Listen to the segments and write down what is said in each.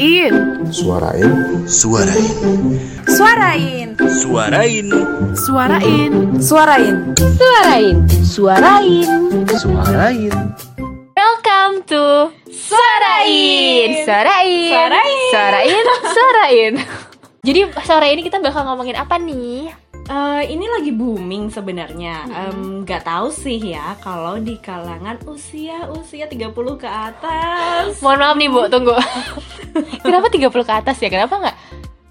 Suarain. Suarain. Suarain. Suarain. Suarain. Suarain. Suarain. Suarain. Suarain. Suarain. Welcome to Suarain. Suarain. Suarain. Suarain. Suarain. Jadi sore ini kita bakal ngomongin apa nih? Eh, ini lagi booming sebenarnya. Nggak tahu sih ya kalau di kalangan usia usia 30 ke atas. Mohon maaf nih Bu, tunggu. Kenapa 30 ke atas ya? Kenapa nggak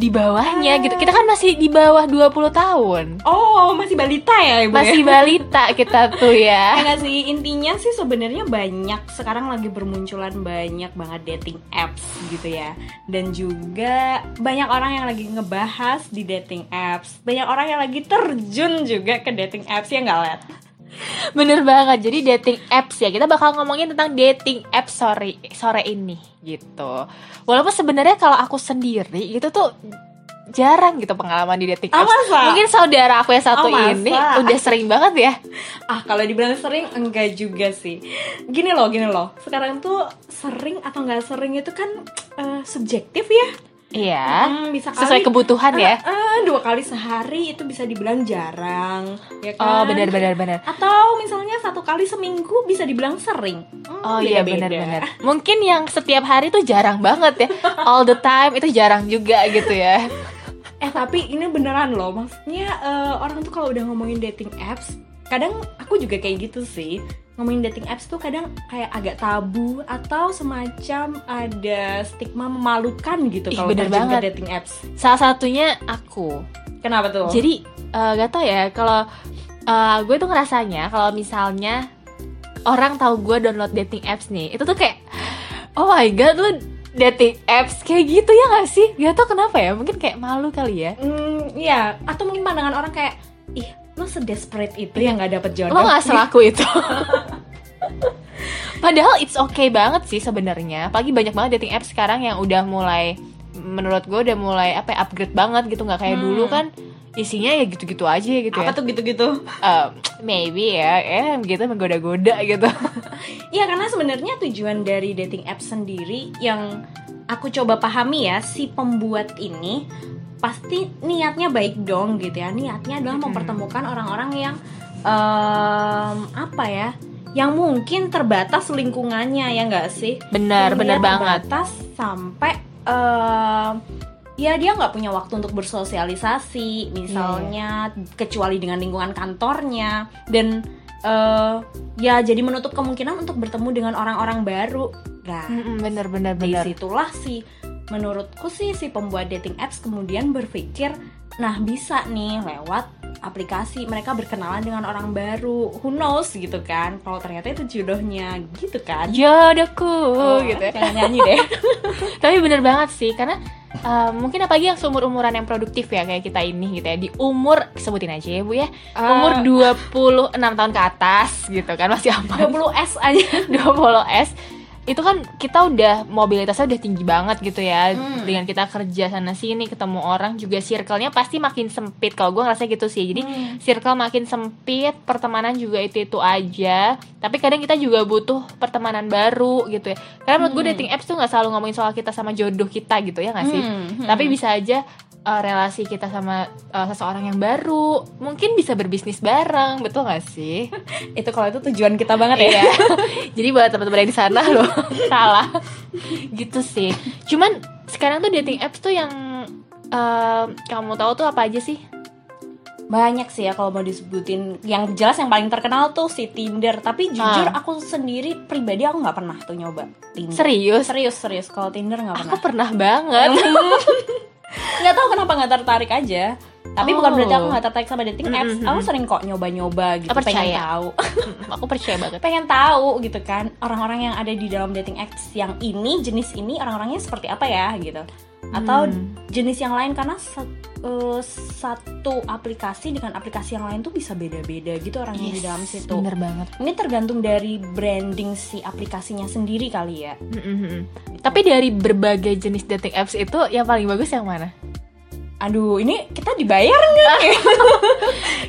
di bawahnya gitu? Kita kan masih di bawah 20 tahun. Oh, masih balita ya, Ibu? Masih ya? balita kita tuh ya. Enggak sih, intinya sih sebenarnya banyak sekarang lagi bermunculan banyak banget dating apps gitu ya. Dan juga banyak orang yang lagi ngebahas di dating apps. Banyak orang yang lagi terjun juga ke dating apps ya nggak lihat. Bener banget. Jadi dating apps ya. Kita bakal ngomongin tentang dating apps sore sore ini gitu. Walaupun sebenarnya kalau aku sendiri itu tuh jarang gitu pengalaman di dating Ah, apps. masa? Mungkin saudara aku yang satu Oh, ini udah sering banget ya. Ah, kalau dibilang sering enggak juga sih. Gini loh, gini loh. Sekarang tuh sering atau nggak sering itu kan eh, subjektif ya. Iya. Hmm, bisa Sesuai kali- kebutuhan ya. Ah, ah, dua kali sehari itu bisa dibilang jarang, ya Oh, kan? benar benar benar. Atau misalnya satu kali seminggu bisa dibilang sering. Hmm, Oh iya beda-beda. benar-benar. Mungkin yang setiap hari tuh jarang banget ya. All the time itu jarang juga gitu ya. Eh tapi ini beneran loh, maksudnya eh, orang tuh kalau udah ngomongin dating apps, kadang aku juga kayak gitu sih. Ngomongin dating apps tuh kadang kayak agak tabu atau semacam ada stigma memalukan gitu kalau terjun ke dating apps. Salah satunya aku. Kenapa tuh? Jadi eh, gak tau ya kalau eh, gue tuh ngerasanya kalau misalnya orang tahu gue download dating apps nih, itu tuh kayak oh my god lu dating apps kayak gitu ya gak sih? Gak tau kenapa ya, mungkin kayak malu kali ya. Hmm, iya, atau mungkin pandangan orang kayak ih, lo sedesperate itu yang nggak dapet jodoh. Lo gak selaku itu. Padahal it's okay banget sih sebenarnya. Apalagi banyak banget dating apps sekarang yang udah mulai menurut gue udah mulai apa ya, upgrade banget gitu nggak kayak Hmm. dulu kan isinya ya gitu-gitu aja gitu Apa ya. tuh gitu-gitu? Um, maybe ya, eh gitu menggoda-goda gitu. Iya karena sebenarnya tujuan dari dating apps sendiri yang aku coba pahami ya si pembuat ini pasti niatnya baik dong gitu ya niatnya adalah mempertemukan orang-orang yang em, apa ya yang mungkin terbatas lingkungannya ya enggak sih Benar, benar banget. terbatas sampai em, ya dia nggak punya waktu untuk bersosialisasi misalnya kecuali dengan lingkungan kantornya dan eh, ya jadi menutup kemungkinan untuk bertemu dengan orang-orang baru nah Mm-mm, Bener, bener, bener. di situlah sih menurutku sih si pembuat dating apps kemudian berpikir nah bisa nih lewat aplikasi mereka berkenalan dengan orang baru. Who knows gitu kan? Kalau ternyata itu jodohnya gitu kan? Jodohku Oh, gitu ya. jangan nyanyi deh. Tapi bener banget sih karena uh, mungkin apalagi yang seumur umuran yang produktif ya kayak kita ini gitu ya. Di umur sebutin aja ya bu ya. Umur 26 tahun ke atas gitu kan. Masih aman 20 S aja. 20 S itu kan kita udah mobilitasnya udah tinggi banget gitu ya Hmm. dengan kita kerja sana sini ketemu orang juga circle-nya pasti makin sempit kalau gue ngerasa gitu sih jadi Hmm. circle makin sempit pertemanan juga itu itu aja tapi kadang kita juga butuh pertemanan baru gitu ya karena menurut gue Hmm. dating apps tuh nggak selalu ngomongin soal kita sama jodoh kita gitu ya nggak sih Hmm, tapi hmm. bisa aja uh, relasi kita sama uh, seseorang yang baru mungkin bisa berbisnis bareng betul gak sih itu kalau itu tujuan kita banget ya Iya. Jadi buat teman-teman yang di sana loh salah. Gitu sih. Cuman sekarang tuh dating apps tuh yang em, kamu tahu tuh apa aja sih? banyak sih ya kalau mau disebutin yang jelas yang paling terkenal tuh si Tinder tapi jujur Ah. aku sendiri pribadi aku nggak pernah tuh nyoba Tinder Serius? serius serius kalau Tinder nggak pernah Aku pernah banget. Nggak tahu kenapa nggak tertarik aja tapi bukan Oh. berarti aku nggak tertarik sama dating apps Mm-mm. aku sering kok nyoba-nyoba gitu Oh, percaya. pengen tahu aku percaya banget. pengen tahu gitu kan orang-orang yang ada di dalam dating apps yang ini jenis ini orang-orangnya seperti apa ya gitu atau Hmm. jenis yang lain karena eh, satu aplikasi dengan aplikasi yang lain tuh bisa beda-beda gitu orangnya di Yes, dalam situ Bener banget. ini tergantung dari branding si aplikasinya sendiri kali ya Mm-mm. Tapi dari berbagai jenis dating apps itu yang paling bagus yang mana? Aduh, ini kita dibayar nggak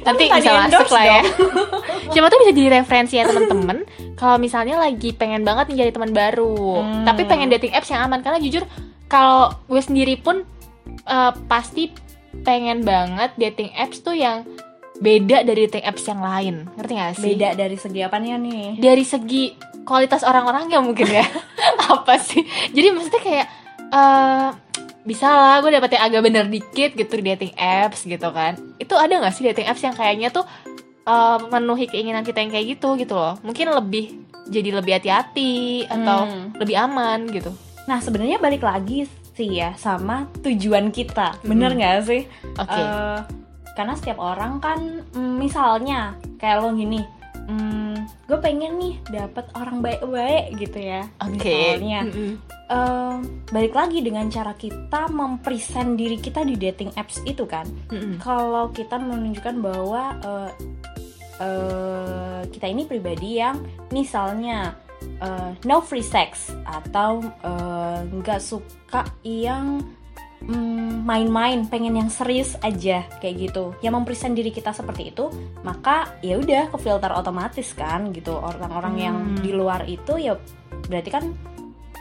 minta bisa masuk lah ya. Siapa tuh bisa jadi referensi ya temen-temen. Kalau misalnya lagi pengen banget nih jadi teman baru, Hmm. tapi pengen dating apps yang aman karena jujur kalau gue sendiri pun eh, pasti pengen banget dating apps tuh yang beda dari dating apps yang lain. Ngerti gak sih? Beda dari segi apanya nih? Dari segi kualitas orang-orangnya mungkin ya. Apa sih? Jadi maksudnya kayak eh bisa lah gue dapet yang agak bener dikit gitu di dating apps gitu kan itu ada gak sih dating apps yang kayaknya tuh eh, memenuhi keinginan kita yang kayak gitu gitu loh mungkin lebih jadi lebih hati-hati atau Hmm. lebih aman gitu Nah, sebenarnya balik lagi sih ya sama tujuan kita. Bener nggak sih? oke Eh, karena setiap orang kan mm, misalnya kayak lo gini gue pengen nih dapet orang baik-baik gitu ya oke misalnya Mm-mm. Eh, balik lagi dengan cara kita mempresent diri kita di dating apps itu kan Mm-mm. kalau kita menunjukkan bahwa eh, eh, kita ini pribadi yang misalnya eh, no free sex atau eh, nggak suka yang mm, main-main pengen yang serius aja kayak gitu. Ya mempresent diri kita seperti itu maka ya udah ke filter otomatis kan gitu. Orang-orang yang Hmm. di luar itu ya berarti kan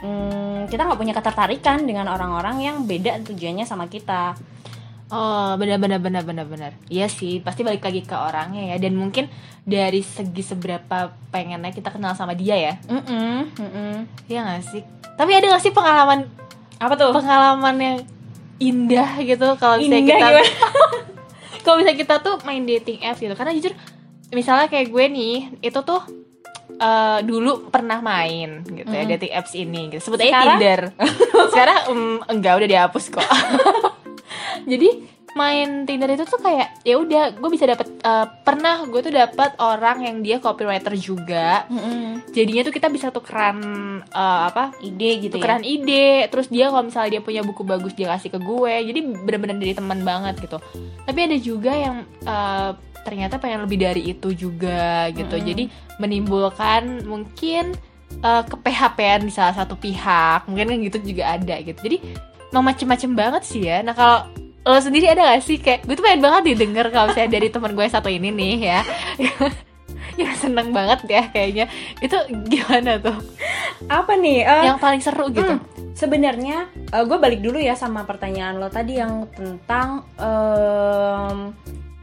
mm, kita nggak punya ketertarikan dengan orang-orang yang beda tujuannya sama kita Oh, benar-benar benar-benar benar. Iya sih, pasti balik lagi ke orangnya ya. Dan mungkin dari segi seberapa pengennya kita kenal sama dia ya. Mm-mm, mm-mm. Iya gak sih? Tapi ada gak sih pengalaman apa tuh pengalaman yang indah gitu kalau misalnya Indah kita kalau misalnya kita tuh main dating apps gitu karena jujur misalnya kayak gue nih itu tuh eh, dulu pernah main gitu ya Mm. dating apps ini gitu sebut aja? Tinder sekarang mm, enggak udah dihapus kok jadi main Tinder itu tuh kayak ya udah gue bisa dapet eh, pernah gue tuh dapat orang yang dia copywriter juga. Mm-mm. jadinya tuh kita bisa tukeran eh, apa ide gitu tukeran ide. Terus dia kalau misalnya dia punya buku bagus dia kasih ke gue. Jadi bener-bener dari teman banget gitu. Tapi ada juga yang eh, ternyata pengen lebih dari itu juga gitu. Mm-mm. jadi menimbulkan mungkin eh, ke PHP-an di salah satu pihak. Mungkin kan gitu juga ada gitu. Jadi mau macem-macem banget sih ya. Nah kalau lo sendiri ada gak sih? Kayak gue tuh pengen banget didengar kalau misalnya dari teman gue satu ini nih ya. Yang seneng banget ya kayaknya. Itu gimana tuh? Ya apa nih? Eh, yang paling seru gitu. sebenarnya gue balik dulu ya sama pertanyaan lo tadi yang tentang em,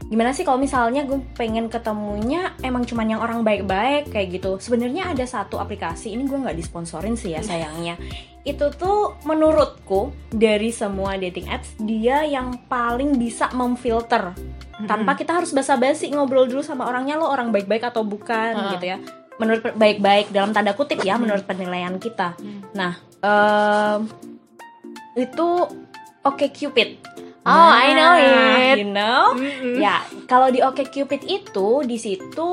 gimana sih kalau misalnya gue pengen ketemunya emang cuman yang orang baik-baik kayak gitu? Sebenarnya ada satu aplikasi ini gue nggak disponsorin sih ya sayangnya. Itu tuh menurutku dari semua dating apps dia yang paling bisa memfilter. Tanpa kita harus basa-basi ngobrol dulu sama orangnya lo orang baik-baik atau bukan? Heeh. gitu ya. Menurut baik-baik dalam tanda kutip ya menurut penilaian kita. Hmm. nah em, itu oke cupid Oh, I know it. you know? Mm-mm. ya kalau di oke cupid itu di situ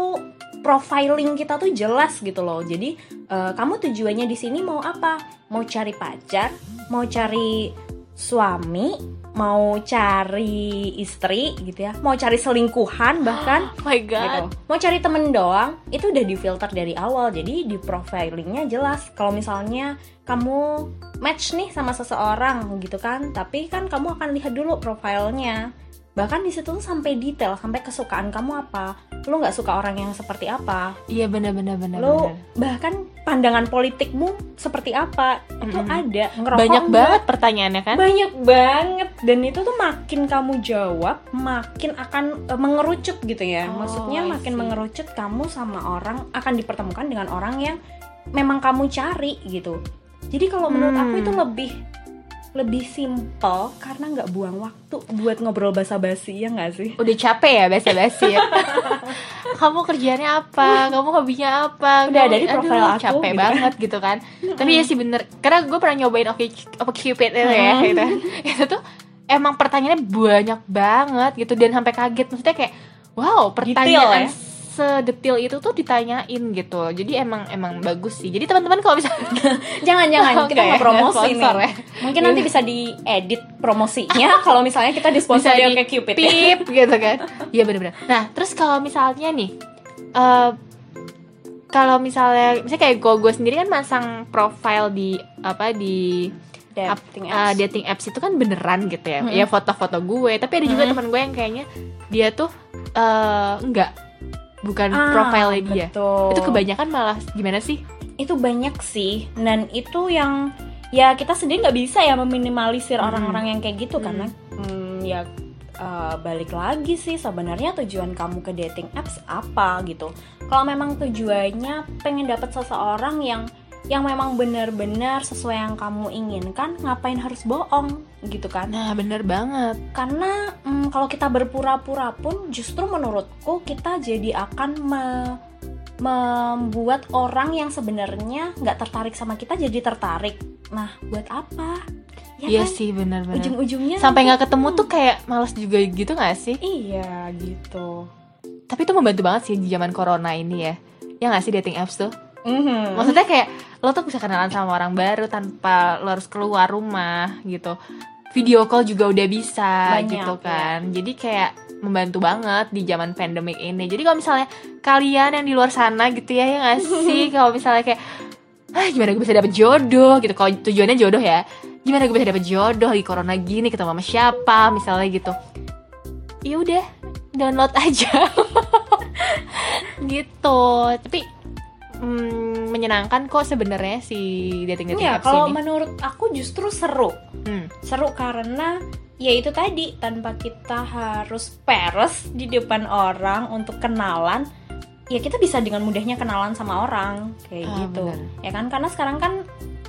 profiling kita tuh jelas gitu loh. Jadi eh, kamu tujuannya di sini mau apa? Mau cari pacar? Mau cari suami mau cari istri gitu ya mau cari selingkuhan bahkan Oh my gitu. god. Mau cari temen doang, itu udah difilter dari awal. Jadi di profilingnya jelas. Kalau misalnya kamu match nih sama seseorang gitu kan, tapi kan kamu akan lihat dulu profilnya. Bahkan di situ tuh sampai detail, sampai kesukaan kamu apa. Lo nggak suka orang yang seperti apa. Iya benar benar. Lo benar. bahkan pandangan politikmu seperti apa. Itu Mm-mm. ada. Ngerokok Banyak nggak? banget pertanyaannya kan? banyak banget dan itu tuh makin kamu jawab makin akan eh, mengerucut gitu ya Oh, maksudnya makin mengerucut kamu sama orang akan dipertemukan dengan orang yang memang kamu cari gitu jadi kalau menurut aku Hmm. itu lebih lebih simple karena nggak buang waktu buat ngobrol basa-basi ya nggak sih Udah capek ya basa-basi ya. Kamu kerjanya apa? Kamu hobinya apa? Udah di profil aduh, aku, Capek gitu. banget gitu kan. Tapi ya sih bener. Karena gue pernah nyobain Oke Oke Cupid itu ya gitu. Itu tuh emang pertanyaannya banyak banget gitu dan sampai kaget maksudnya kayak wow pertanyaan ya? Sedetil itu tuh ditanyain gitu jadi emang emang bagus sih jadi teman-teman kalau misalnya jangan jangan kita nggak promosi nih ya. mungkin nanti bisa diedit promosinya kalau misalnya kita bisa disponsori di oke cupid ya. pip gitu kan iya bener-bener nah terus kalau misalnya nih eh kalau misalnya misalnya kayak gue gue sendiri kan masang profile di apa di dating uh, apps. dating apps itu kan beneran gitu ya. Mm-mm. Ya foto-foto gue, tapi ada juga Mm-mm. teman gue yang kayaknya dia tuh eh, enggak bukan Ah, profilnya dia. betul. Itu kebanyakan malah gimana sih? itu banyak sih dan itu yang ya kita sendiri nggak bisa ya meminimalisir Hmm. orang-orang yang kayak gitu Hmm. karena hmm, ya uh, balik lagi sih sebenarnya tujuan kamu ke dating apps apa gitu kalau memang tujuannya pengen dapet seseorang yang yang memang benar-benar sesuai yang kamu inginkan ngapain harus bohong gitu kan Nah, bener banget. karena mm, kalau kita berpura-pura pun justru menurutku kita jadi akan me- membuat orang yang sebenarnya nggak tertarik sama kita jadi tertarik nah buat apa ya Iya kan? sih, bener-bener. ujung-ujungnya Sampai nggak ketemu tuh kayak males juga gitu gak sih? iya gitu Tapi itu membantu banget sih di zaman corona ini ya. Ya gak sih dating apps tuh? Mhm. Maksudnya kayak lo tuh bisa kenalan sama orang baru tanpa lo harus keluar rumah gitu. Video call juga udah bisa Banyak, gitu ya. kan. Jadi kayak membantu banget di zaman pandemic ini. Jadi kalau misalnya kalian yang di luar sana gitu ya ya gak sih kalau misalnya kayak ah gimana gue bisa dapet jodoh gitu. Kalau tujuannya jodoh ya. Gimana gue bisa dapet jodoh di corona gini ketemu sama siapa misalnya gitu. Ya udah download aja. gitu. Tapi hmm, menyenangkan kok sebenarnya si dating dating Iya, apps kalau ini. menurut aku justru seru Hmm. seru karena ya itu tadi tanpa kita harus peres di depan orang untuk kenalan ya kita bisa dengan mudahnya kenalan sama orang kayak Ah, gitu benar. ya kan karena sekarang kan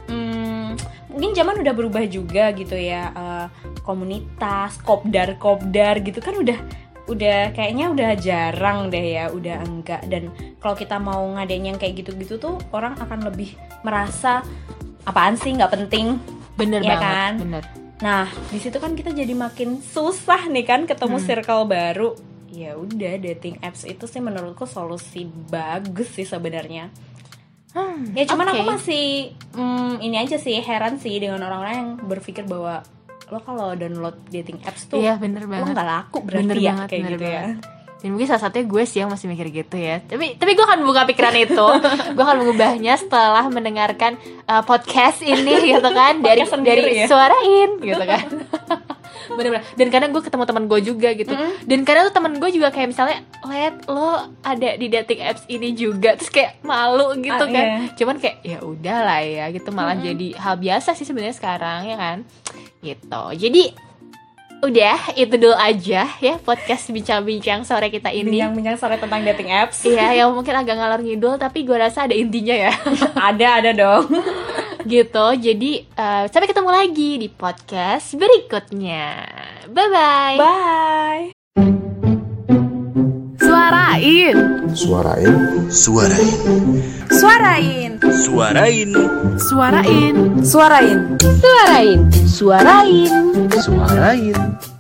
hmm, mungkin zaman udah berubah juga gitu ya eh, komunitas kopdar kopdar gitu kan udah udah kayaknya udah jarang deh ya udah enggak dan kalau kita mau ngadain yang kayak gitu-gitu tuh orang akan lebih merasa apaan sih nggak penting Bener Iya banget, kan? bener. Nah, di situ kan kita jadi makin susah nih kan ketemu Hmm. circle baru. Ya udah dating apps itu sih menurutku solusi bagus sih sebenarnya. Hmm, Ya cuman oke. aku masih hmm, ini aja sih heran sih dengan orang-orang yang berpikir bahwa lo kalau download dating apps tuh Iya bener lo banget. nggak laku berarti Bener ya banget, kayak bener gitu ya. banget. Dan mungkin salah satunya gue sih yang masih mikir gitu ya. Tapi tapi gue akan buka pikiran itu. gue akan mengubahnya setelah mendengarkan uh, podcast ini gitu kan dari Podcast dari ya? suarain gitu kan. Bener-bener. Dan kadang gue ketemu teman gue juga gitu. Mm. Dan kadang tuh teman gue juga kayak misalnya, lihat lo ada di dating apps ini juga, terus kayak malu gitu Ah, kan. iya. Cuman kayak ya udahlah ya gitu malah jadi hal biasa sih sebenarnya sekarang ya kan. Gitu. Jadi udah itu dulu aja ya podcast bincang-bincang sore kita ini. Bincang-bincang sore tentang dating apps. Iya, yang mungkin agak ngalor ngidul tapi gue rasa ada intinya ya. ada ada dong. gitu. Jadi eh, sampai ketemu lagi di podcast berikutnya. Bye bye. Bye. Suarain. Suarain. Suarain. Suarain. Suarain. Suarain. Suarain. Suarain.